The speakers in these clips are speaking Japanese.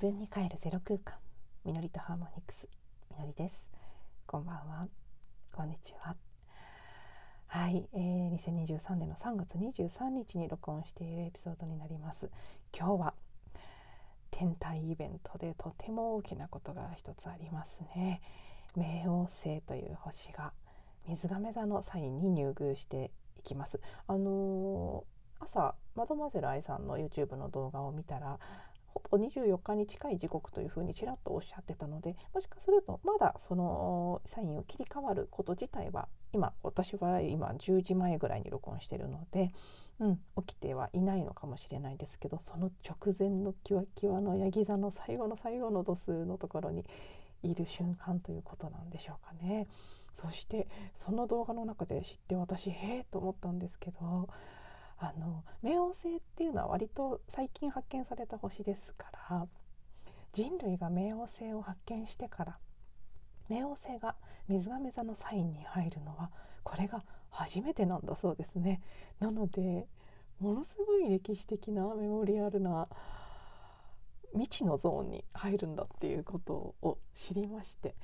自分に帰るゼロ空間みのりとハーモニクス。みのりです。こんばんは。こんにちは。はい、えー、2023年の3月23日に録音しているエピソードになります。今日は天体イベントでとても大きなことが一つありますね。冥王星という星が水亀座のサインに入宮していきます。あのー、朝マドマゼル愛さんの YouTube の動画を見たらほぼ24日に近い時刻というふうにちらっとおっしゃってたのでもしかするとまだそのサインを切り替わること自体は今私は今10時前ぐらいに録音してるので、うん、起きてはいないのかもしれないですけどその直前のキワキワのヤギ座の最後の最後の度数のところにいる瞬間ということなんでしょうかね。そしてその動画の中で知って私へえと思ったんですけどあの冥王星っていうのは割と最近発見された星ですから人類が冥王星を発見してから冥王星が水亀座のサインに入るのはこれが初めてなんだそうですね。なのでものすごい歴史的なメモリアルな未知のゾーンに入るんだっていうことを知りまして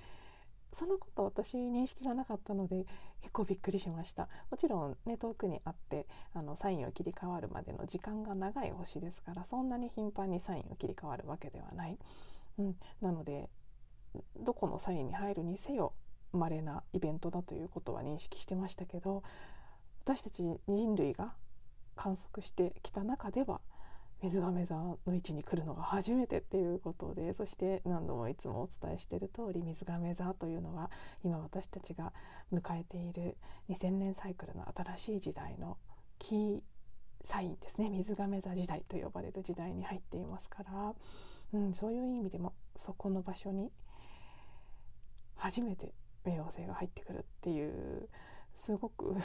そのこと私認識がなかったので結構びっくりしました。もちろんね遠くにあってあのサインを切り替わるまでの時間が長い星ですからそんなに頻繁にサインを切り替わるわけではない、うん、なのでどこのサインに入るにせよ稀なイベントだということは認識してましたけど私たち人類が観測してきた中では水亀座の位置に来るのが初めてっていうことでそして何度もいつもお伝えしている通り水亀座というのは今私たちが迎えている2000年サイクルの新しい時代のキーサインですね水亀座時代と呼ばれる時代に入っていますから、うん、そういう意味でもそこの場所に初めて冥王星が入ってくるっていうすごく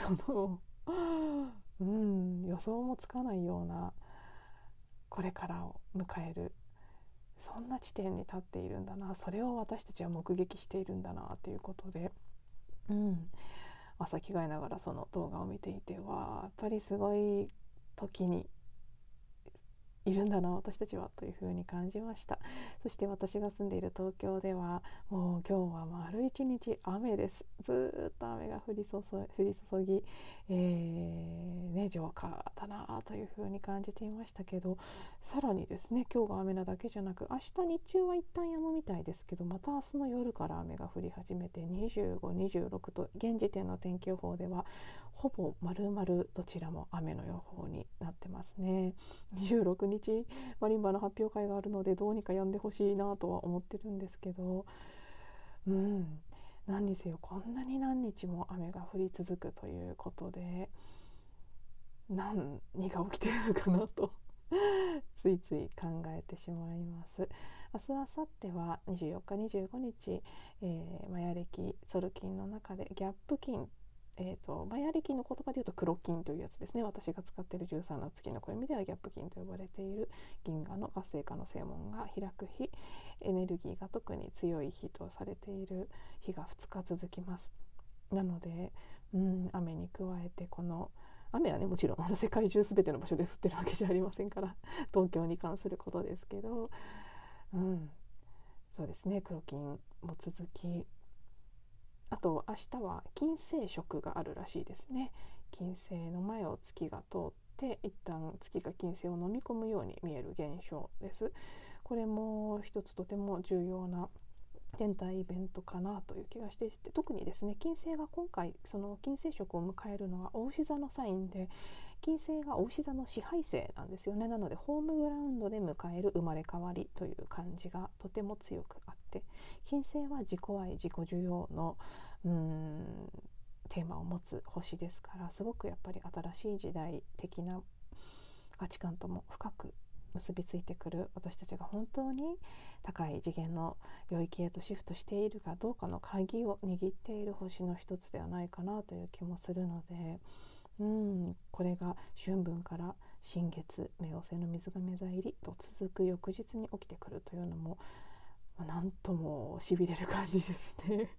うん、予想もつかないようなこれからを迎える。そんな地点に立っているんだな。それを私たちは目撃しているんだな。ということで、うん、朝着替えながらその動画を見ていてはやっぱりすごい時にいるんだな私たちはというふうに感じました。そして私が住んでいる東京ではもう今日は丸一日雨です。ずっと雨が降り注降り注ぎ、えー、ね浄化だなというふうに感じていましたけどさらにですね今日が雨なだけじゃなく明日日中は一旦止むみたいですけどまた明日の夜から雨が降り始めて2526と現時点の天気予報ではほぼ丸々どちらも雨の予報になってますね。26日マリンバの発表会があるのでどうにか止んでほしいなとは思ってるんですけど。うん。何にせよこんなに何日も雨が降り続くということで何が起きてるのかなと ついつい考えてしまいます。明日明後日は24日25日、えー、マヤ暦ソルキンの中でギャップ金えーと、マヤ暦の言葉で言うと黒金というやつですね。私が使っている13の月の暦ではギャップ金と呼ばれている銀河の活性化の正門が開く日。エネルギーが特に強い日とされている日が2日続きます。なので、うん、雨に加えてこの雨はねもちろん世界中全ての場所で降ってるわけじゃありませんから 東京に関することですけど、うん、そうですね。黒金も続きあと明日は金星食があるらしいですね。金星の前を月が通って一旦月が金星を飲み込むように見える現象です。これも一つとても重要な天体イベントかなという気がしていて特にですね金星が今回その金星食を迎えるのはお牛座のサインで金星がお牛座の支配星なんですよね。なのでホームグラウンドで迎える生まれ変わりという感じがとても強くあって金星は自己愛自己需要のうんテーマを持つ星ですからすごくやっぱり新しい時代的な価値観とも深く結びついてくる私たちが本当に高い次元の領域へとシフトしているかどうかの鍵を握っている星の一つではないかなという気もするのでうん。これが春分から新月冥王星の水亀座入りと続く翌日に起きてくるというのも何ともしびれる感じですね。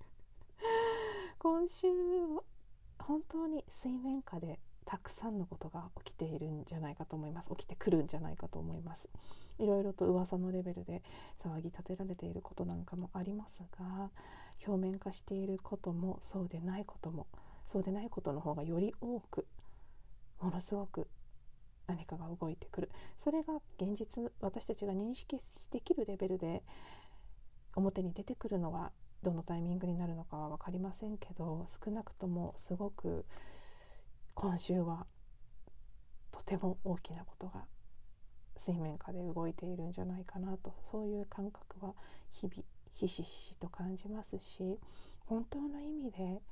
今週は本当に水面下でたくさんのことが起きているんじゃないかと思います。起きてくるんじゃないかと思いますいろいろと噂のレベルで騒ぎ立てられていることなんかもありますが表面化していることもそうでないこともそうでないことの方がより多くものすごく何かが動いてくる。それが現実私たちが認識できるレベルで表に出てくるのはどのタイミングになるのかは分かりませんけど少なくともすごく今週はとても大きなことが水面下で動いているんじゃないかなとそういう感覚は日々ひしひしと感じますし本当の意味で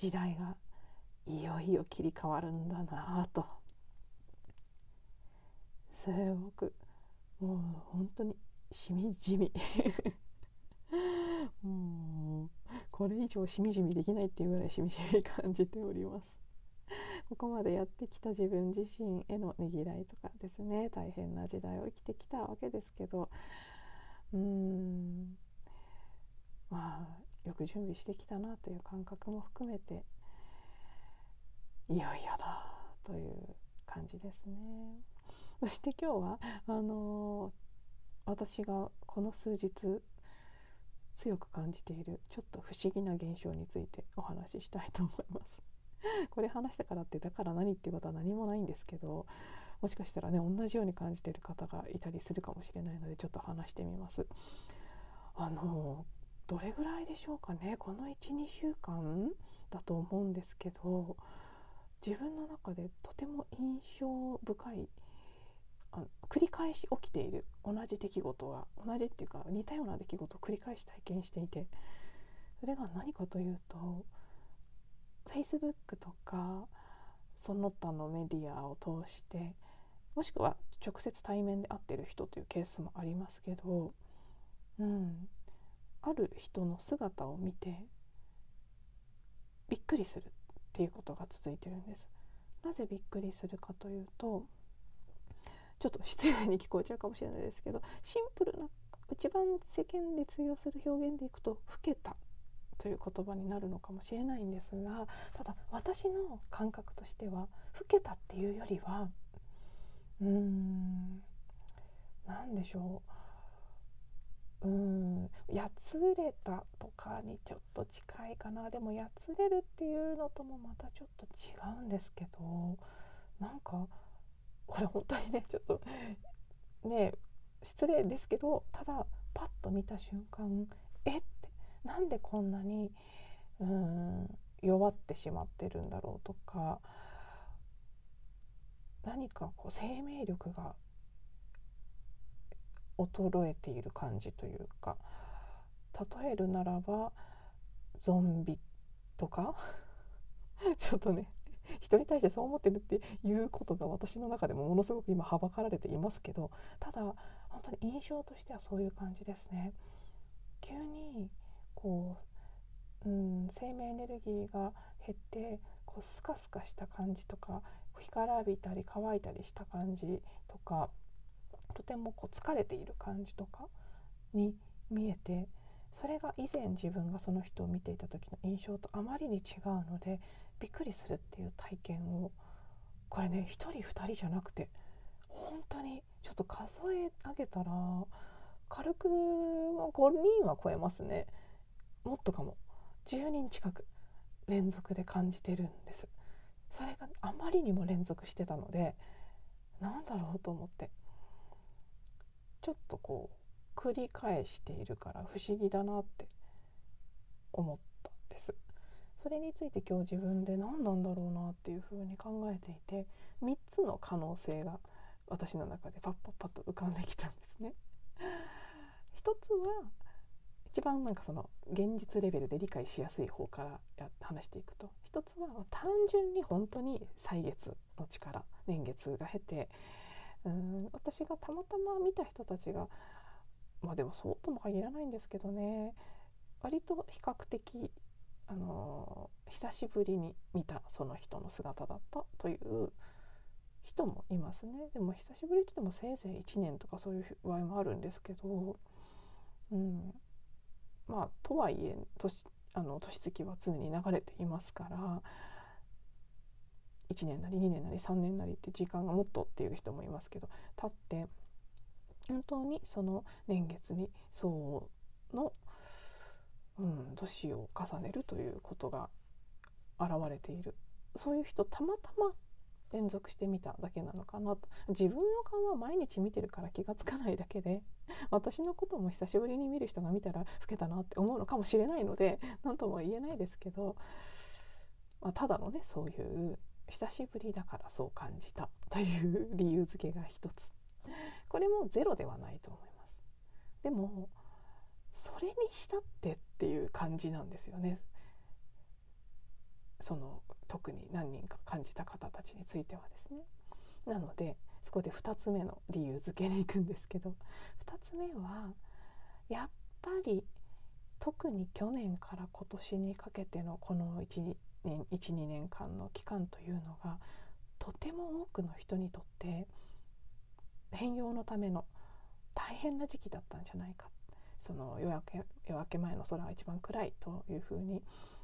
時代がいよいよ切り替わるんだなと。すごくもう本当にしみじみ。もうこれ以上しみじみできないっていうぐらいしみじみ感じております。ここまでやってきた自分自身へのねぎらいとかですね。大変な時代を生きてきたわけですけど。うーん。まあよく準備してきたなという感覚も含めていよいよだという感じですね。そして今日はあのー、私がこの数日強く感じているちょっと不思議な現象についてお話ししたいと思います。これ話したからってだから何っていうことは何もないんですけどもしかしたらね同じように感じている方がいたりするかもしれないのでちょっと話してみます。あのどれぐらいでしょうかね？この12週間だと思うんですけど自分の中でとても印象深いあの繰り返し起きている同じ出来事が同じっていうか似たような出来事を繰り返し体験していてそれが何かというと Facebook とかその他のメディアを通してもしくは直接対面で会ってる人というケースもありますけど、うん、ある人の姿を見てびっくりするっていうことが続いてるんです。なぜびっくりするかというとちょっと失礼に聞こえちゃうかもしれないですけどシンプルな一番世間で通用する表現でいくと「老けた」という言葉になるのかもしれないんですがただ私の感覚としては老けたっていうよりはうーん何でしょううん。やつれたとかにちょっと近いかな。でもやつれるっていうのともまたちょっと違うんですけどなんかこれ本当にねちょっとね失礼ですけどただパッと見た瞬間えってなんでこんなにうん弱ってしまってるんだろうとか何かこう生命力が衰えている感じというか例えるならばゾンビとか？ちょっとね人に対してそう思ってるっていうことが私の中でもものすごく今はばかられていますけどただ本当に印象としてはそういう感じですね。急にこう、うん、生命エネルギーが減ってこうスカスカした感じとか干からびたり乾いたりした感じとかとてもこう疲れている感じとかに見えてそれが以前自分がその人を見ていた時の印象とあまりに違うのでびっくりするっていう体験を。これね1人2人じゃなくて本当にちょっと数え上げたら軽く5人は超えますね。もっとかも。10人近く連続で感じてるんです。それがあまりにも連続してたのでなんだろうと思って。ちょっとこう繰り返しているから不思議だなって思ったんですそれについて今日自分で何なんだろうなっていうふうに考えていて3つの可能性が私の中でパッパッパッと浮かんできたんですね。一つは一番なんかその現実レベルで理解しやすい方からや話していくと一つは単純に本当に歳月の力年月が経てうん私がたまたま見た人たちがまあでもそうとも限らないんですけどね割と比較的あの久しぶりに見たその人の姿だったという人もいますね。でも久しぶりって言ってもせいぜい1年とかそういう場合もあるんですけど、うん、まあとはいえ年あの年月は常に流れていますから1年なり2年なり3年なりって時間がもっとっていう人もいますけど経って本当にその年月に相応の、うん、年を重ねるということが現れている。そういう人たまたま連続してみただけなのかなと。自分の顔は毎日見てるから気が付かないだけで私のことも久しぶりに見る人が見たら老けたなって思うのかもしれないので何とも言えないですけど、まあ、ただのねそういう久しぶりだからそう感じたという理由付けが一つ。これもゼロではないと思います。でもそれにしたってっていう感じなんですよね。その特に何人か感じた方たちについてはですね。なのでそこで2つ目の理由付けに行くんですけど2つ目はやっぱり特に去年から今年にかけてのこの1年12年間の期間というのがとても多くの人にとって変容のための大変な時期だったんじゃないか。その夜明け夜明け前の空が一番暗いというふうに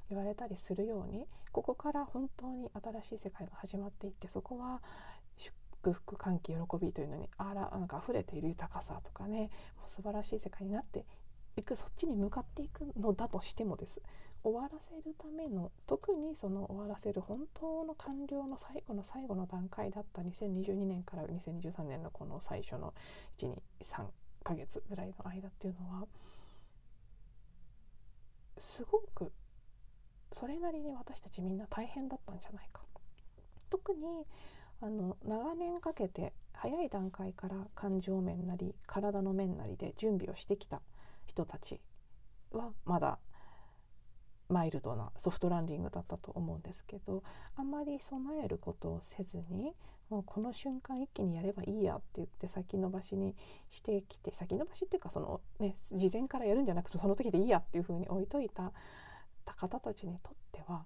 言われたりするようにここから本当に新しい世界が始まっていってそこは祝福歓喜喜びというのにあらなんか溢れている豊かさとかねもう素晴らしい世界になっていくそっちに向かっていくのだとしてもです。終わらせるための特にその終わらせる本当の完了の最後の最後の段階だった2022年から2023年のこの最初の123ヶ月ぐらいの間っていうのはすごくそれなりに私たちみんな大変だったんじゃないか。特にあの長年かけて早い段階から感情面なり体の面なりで準備をしてきた人たちはまだマイルドなソフトランディングだったと思うんですけどあまり備えることをせずにもうこの瞬間一気にやればいいやって言って先延ばしにしてきて先延ばしっていうかそのね事前からやるんじゃなくてその時でいいやっていうふうに置いといた方たちにとっては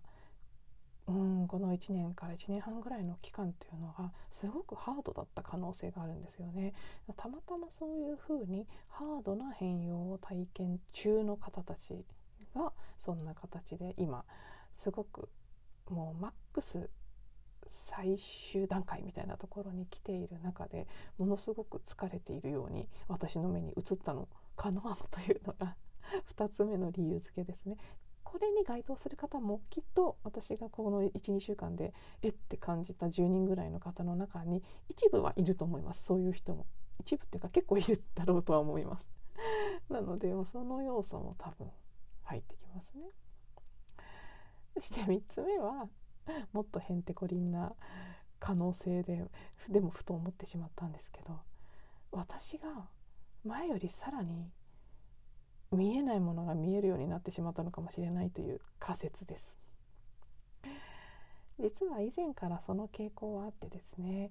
うんこの1年から1年半ぐらいの期間っていうのがすごくハードだった可能性があるんですよね。たまたまそういうふうにハードな変容を体験中の方たちがそんな形で今すごくもうマックス最終段階みたいなところに来ている中でものすごく疲れているように私の目に映ったのかなというのが2つ目の理由付けですね。これに該当する方もきっと私がこの12週間でえって感じた10人ぐらいの方の中に一部はいると思います。そういう人も。一部っていうか結構いるだろうとは思います。なのでその要素も多分入ってきますね。そして3つ目はもっとへんてこりんな可能性ででもふと思ってしまったんですけど私が前よりさらに見えないものが見えるようになってしまったのかもしれないという仮説です。実は以前からその傾向はあってですね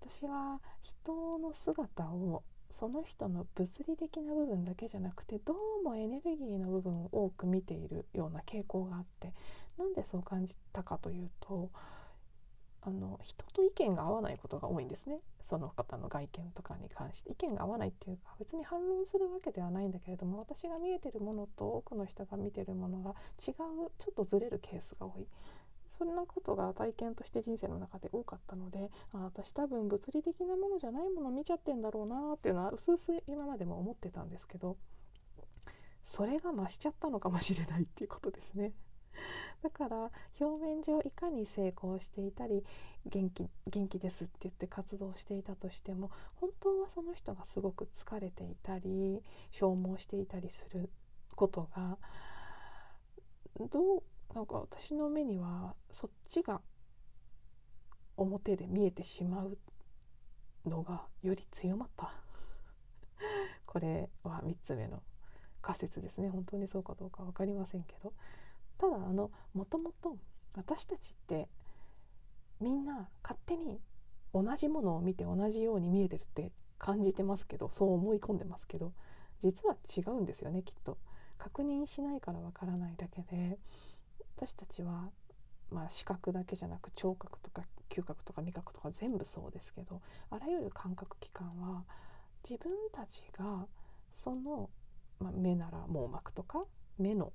私は人の姿をその人の物理的な部分だけじゃなくてどうもエネルギーの部分を多く見ているような傾向があってなんでそう感じたかというとあの人と意見が合わないことが多いんですね。その方の外見とかに関して。意見が合わないっていうか別に反論するわけではないんだけれども私が見えてるものと多くの人が見てるものが違うちょっとずれるケースが多い。そんなことが体験として人生の中で多かったのであ私多分物理的なものじゃないもの見ちゃってんだろうなっていうのはうすうす今までも思ってたんですけどそれが増しちゃったのかもしれないっていうことですね。だから表面上いかに成功していたり元気元気ですって言って活動していたとしても本当はその人がすごく疲れていたり消耗していたりすることがどうなんか私の目にはそっちが表で見えてしまうのがより強まった。これは3つ目の仮説ですね。本当にそうかどうか分かりませんけど。ただあのもともと私たちってみんな勝手に同じものを見て同じように見えてるって感じてますけどそう思い込んでますけど実は違うんですよねきっと。確認しないからわからないだけで。私たちは、まあ、視覚だけじゃなく聴覚とか嗅覚とか味覚とか全部そうですけどあらゆる感覚器官は自分たちがその、まあ、目なら網膜とか目の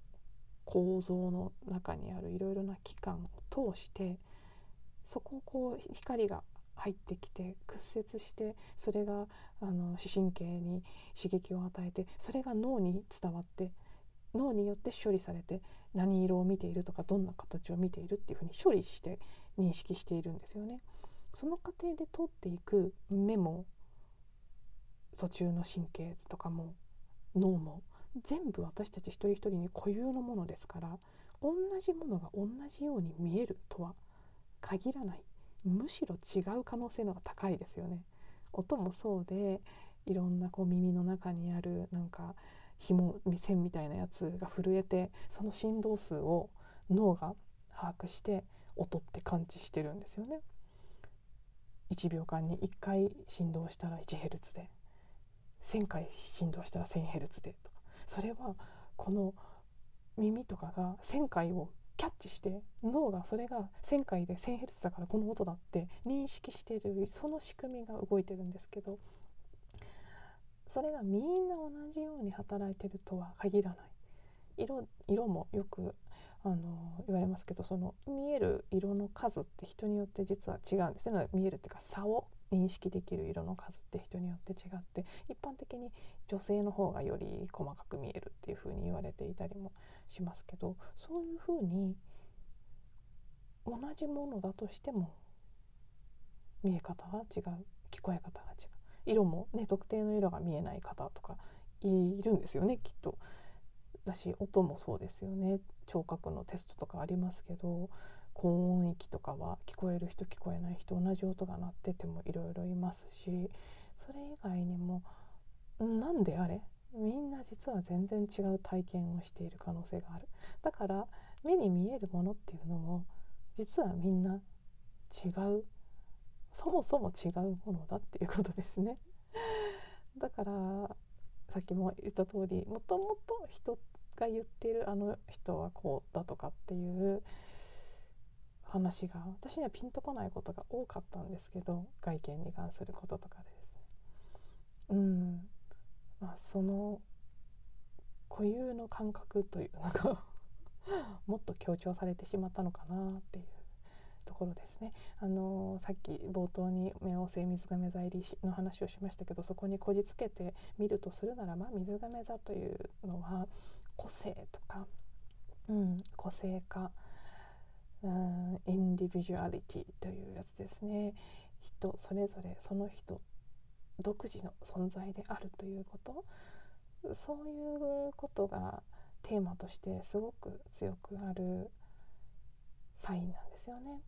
構造の中にあるいろいろな器官を通してそこをこう光が入ってきて屈折してそれがあの視神経に刺激を与えてそれが脳に伝わって脳によって処理されて何色を見ているとかどんな形を見ているっていうふうに処理して認識しているんですよね。その過程で通っていく目も途中の神経とかも脳も全部私たち一人一人に固有のものですから同じものが同じように見えるとは限らないむしろ違う可能性の方が高いですよね。音もそうでいろんなこう耳の中にあるなんか紐線みたいなやつが震えてその振動数を脳が把握して音って感知してるんですよね。1秒間に1回振動したら 1Hz で1,000回振動したら 1,000Hz でとかそれはこの耳とかが1,000回をキャッチして脳がそれが1,000回で 1,000Hz だからこの音だって認識してるその仕組みが動いてるんですけどそれがみんな同じように働いてるとは限らない。色色もよくあの言われますけどその見える色の数って人によって実は違うんです。ね見えるっていうか差を認識できる色の数って人によって違って一般的に女性の方がより細かく見えるっていうふうに言われていたりもしますけどそういうふうに同じものだとしても見え方が違う。聞こえ方が違う。色もね特定の色が見えない方とかいるんですよねきっと。だし音もそうですよね。聴覚のテストとかありますけど高音域とかは聞こえる人聞こえない人同じ音が鳴っててもいろいろいますしそれ以外にも何であれ？みんな実は全然違う体験をしている可能性がある。だから目に見えるものっていうのも実はみんな違うそもそも違うものだっていうことですね。だからさっきも言った通りもともと人が言ってるあの人はこうだとかっていう話が私にはピンとこないことが多かったんですけど外見に関することとかでですね。うん。まあその固有の感覚というのが もっと強調されてしまったのかなっていう。ところですね。あのさっき冒頭に冥王星水亀座入りの話をしましたけどそこにこじつけてみるとするならば水亀座というのは個性とか、うん、個性化ん、インディビジュアリティというやつですね人それぞれその人独自の存在であるということそういうことがテーマとしてすごく強くあるサインなんですよね。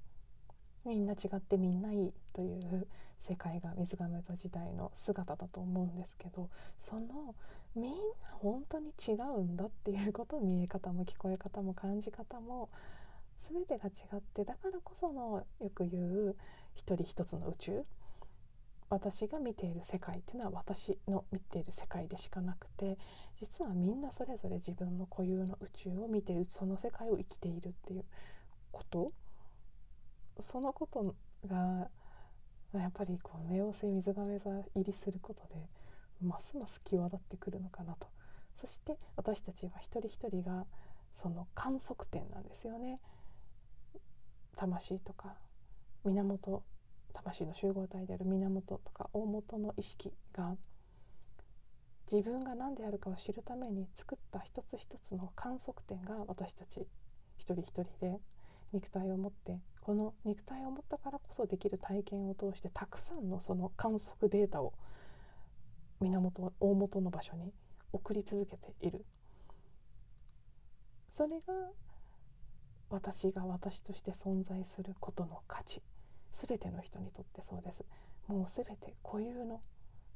みんな違ってみんないいという世界が水亀座時代の姿だと思うんですけどそのみんな本当に違うんだっていうこと見え方も聞こえ方も感じ方も全てが違ってだからこそのよく言う一人一つの宇宙私が見ている世界っていうのは私の見ている世界でしかなくて実はみんなそれぞれ自分の固有の宇宙を見てその世界を生きているっていうことそのことがやっぱりこう冥王星水亀座入りすることでますます際立ってくるのかなとそして私たちは一人一人がその観測点なんですよね。魂とか源魂の集合体である源とか大元の意識が自分が何であるかを知るために作った一つ一つの観測点が私たち一人一人で肉体を持ってこの肉体を持ったからこそできる体験を通してたくさんのその観測データを源大元の場所に送り続けている。それが私が私として存在することの価値全ての人にとってそうです。もう全て固有の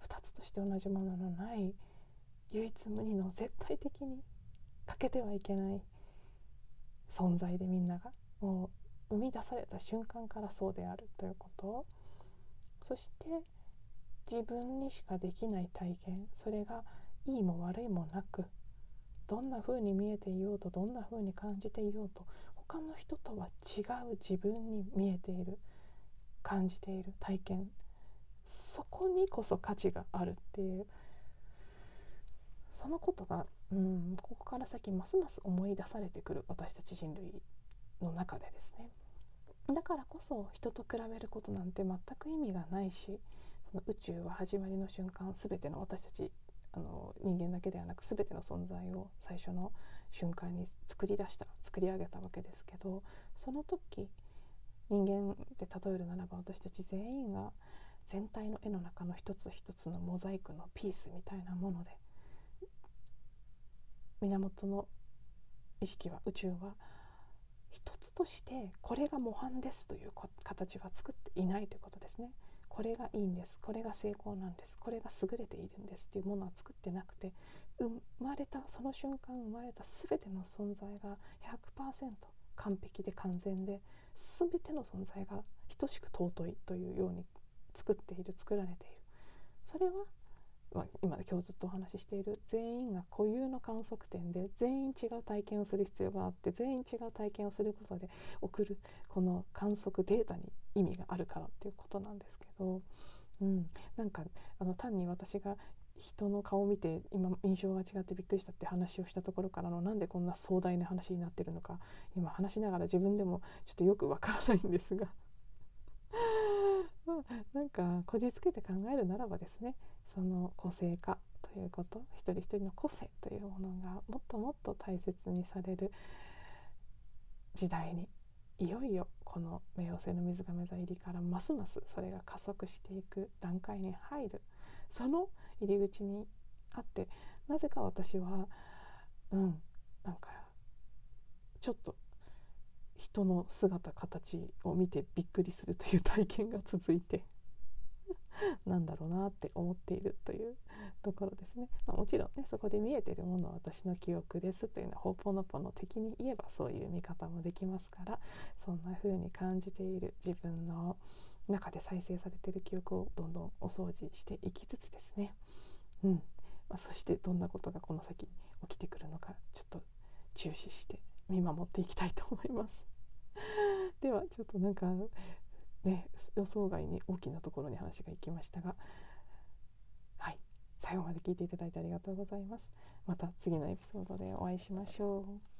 2つとして同じもののない唯一無二の絶対的に欠けてはいけない存在でみんながもう生み出された瞬間からそうであるということ。そして自分にしかできない体験。それがいいも悪いもなくどんな風に見えていようとどんな風に感じていようと他の人とは違う自分に見えている感じている体験。そこにこそ価値があるっていう。そのことが、うん、ここから先ますます思い出されてくる私たち人類。の中でですね。だからこそ人と比べることなんて全く意味がないしその宇宙は始まりの瞬間全ての私たちあの人間だけではなく全ての存在を最初の瞬間に作り出した作り上げたわけですけどその時人間で例えるならば私たち全員が全体の絵の中の一つ一つのモザイクのピースみたいなもので源の意識は宇宙は一つとしてこれが模範ですという形は作っていないということですね。これがいいんです。これが成功なんです。これが優れているんです。っていうものは作ってなくて生まれたその瞬間生まれた全ての存在が100%完璧で完全で全ての存在が等しく尊いというように作っている作られている。それは、まあ、今今日ずっとお話ししている全員が固有の観測点で全員違う体験をする必要があって全員違う体験をすることで送るこの観測データに意味があるからっていうことなんですけど、うん、なんかあの単に私が人の顔を見て今印象が違ってびっくりしたって話をしたところからのなんでこんな壮大な話になってるのか今話しながら自分でもちょっとよくわからないんですがまあなんかこじつけて考えるならばですねその個性化ということ一人一人の個性というものがもっともっと大切にされる時代にいよいよこの冥王星の水亀座入りからますますそれが加速していく段階に入る。その入り口にあってなぜか私はうんなんかちょっと人の姿形を見てびっくりするという体験が続いて。なんだろうなって思っているというところですね、まあ、もちろんねそこで見えてるものは私の記憶ですというのはほぽのぽの敵に言えばそういう見方もできますからそんな風に感じている自分の中で再生されてる記憶をどんどんお掃除していきつつですね、うん。まあ、そしてどんなことがこの先起きてくるのかちょっと注視して見守っていきたいと思います。ではちょっとなんかね予想外に大きなところに話がいきましたがはい最後まで聞いていただいてありがとうございます。また次のエピソードでお会いしましょう。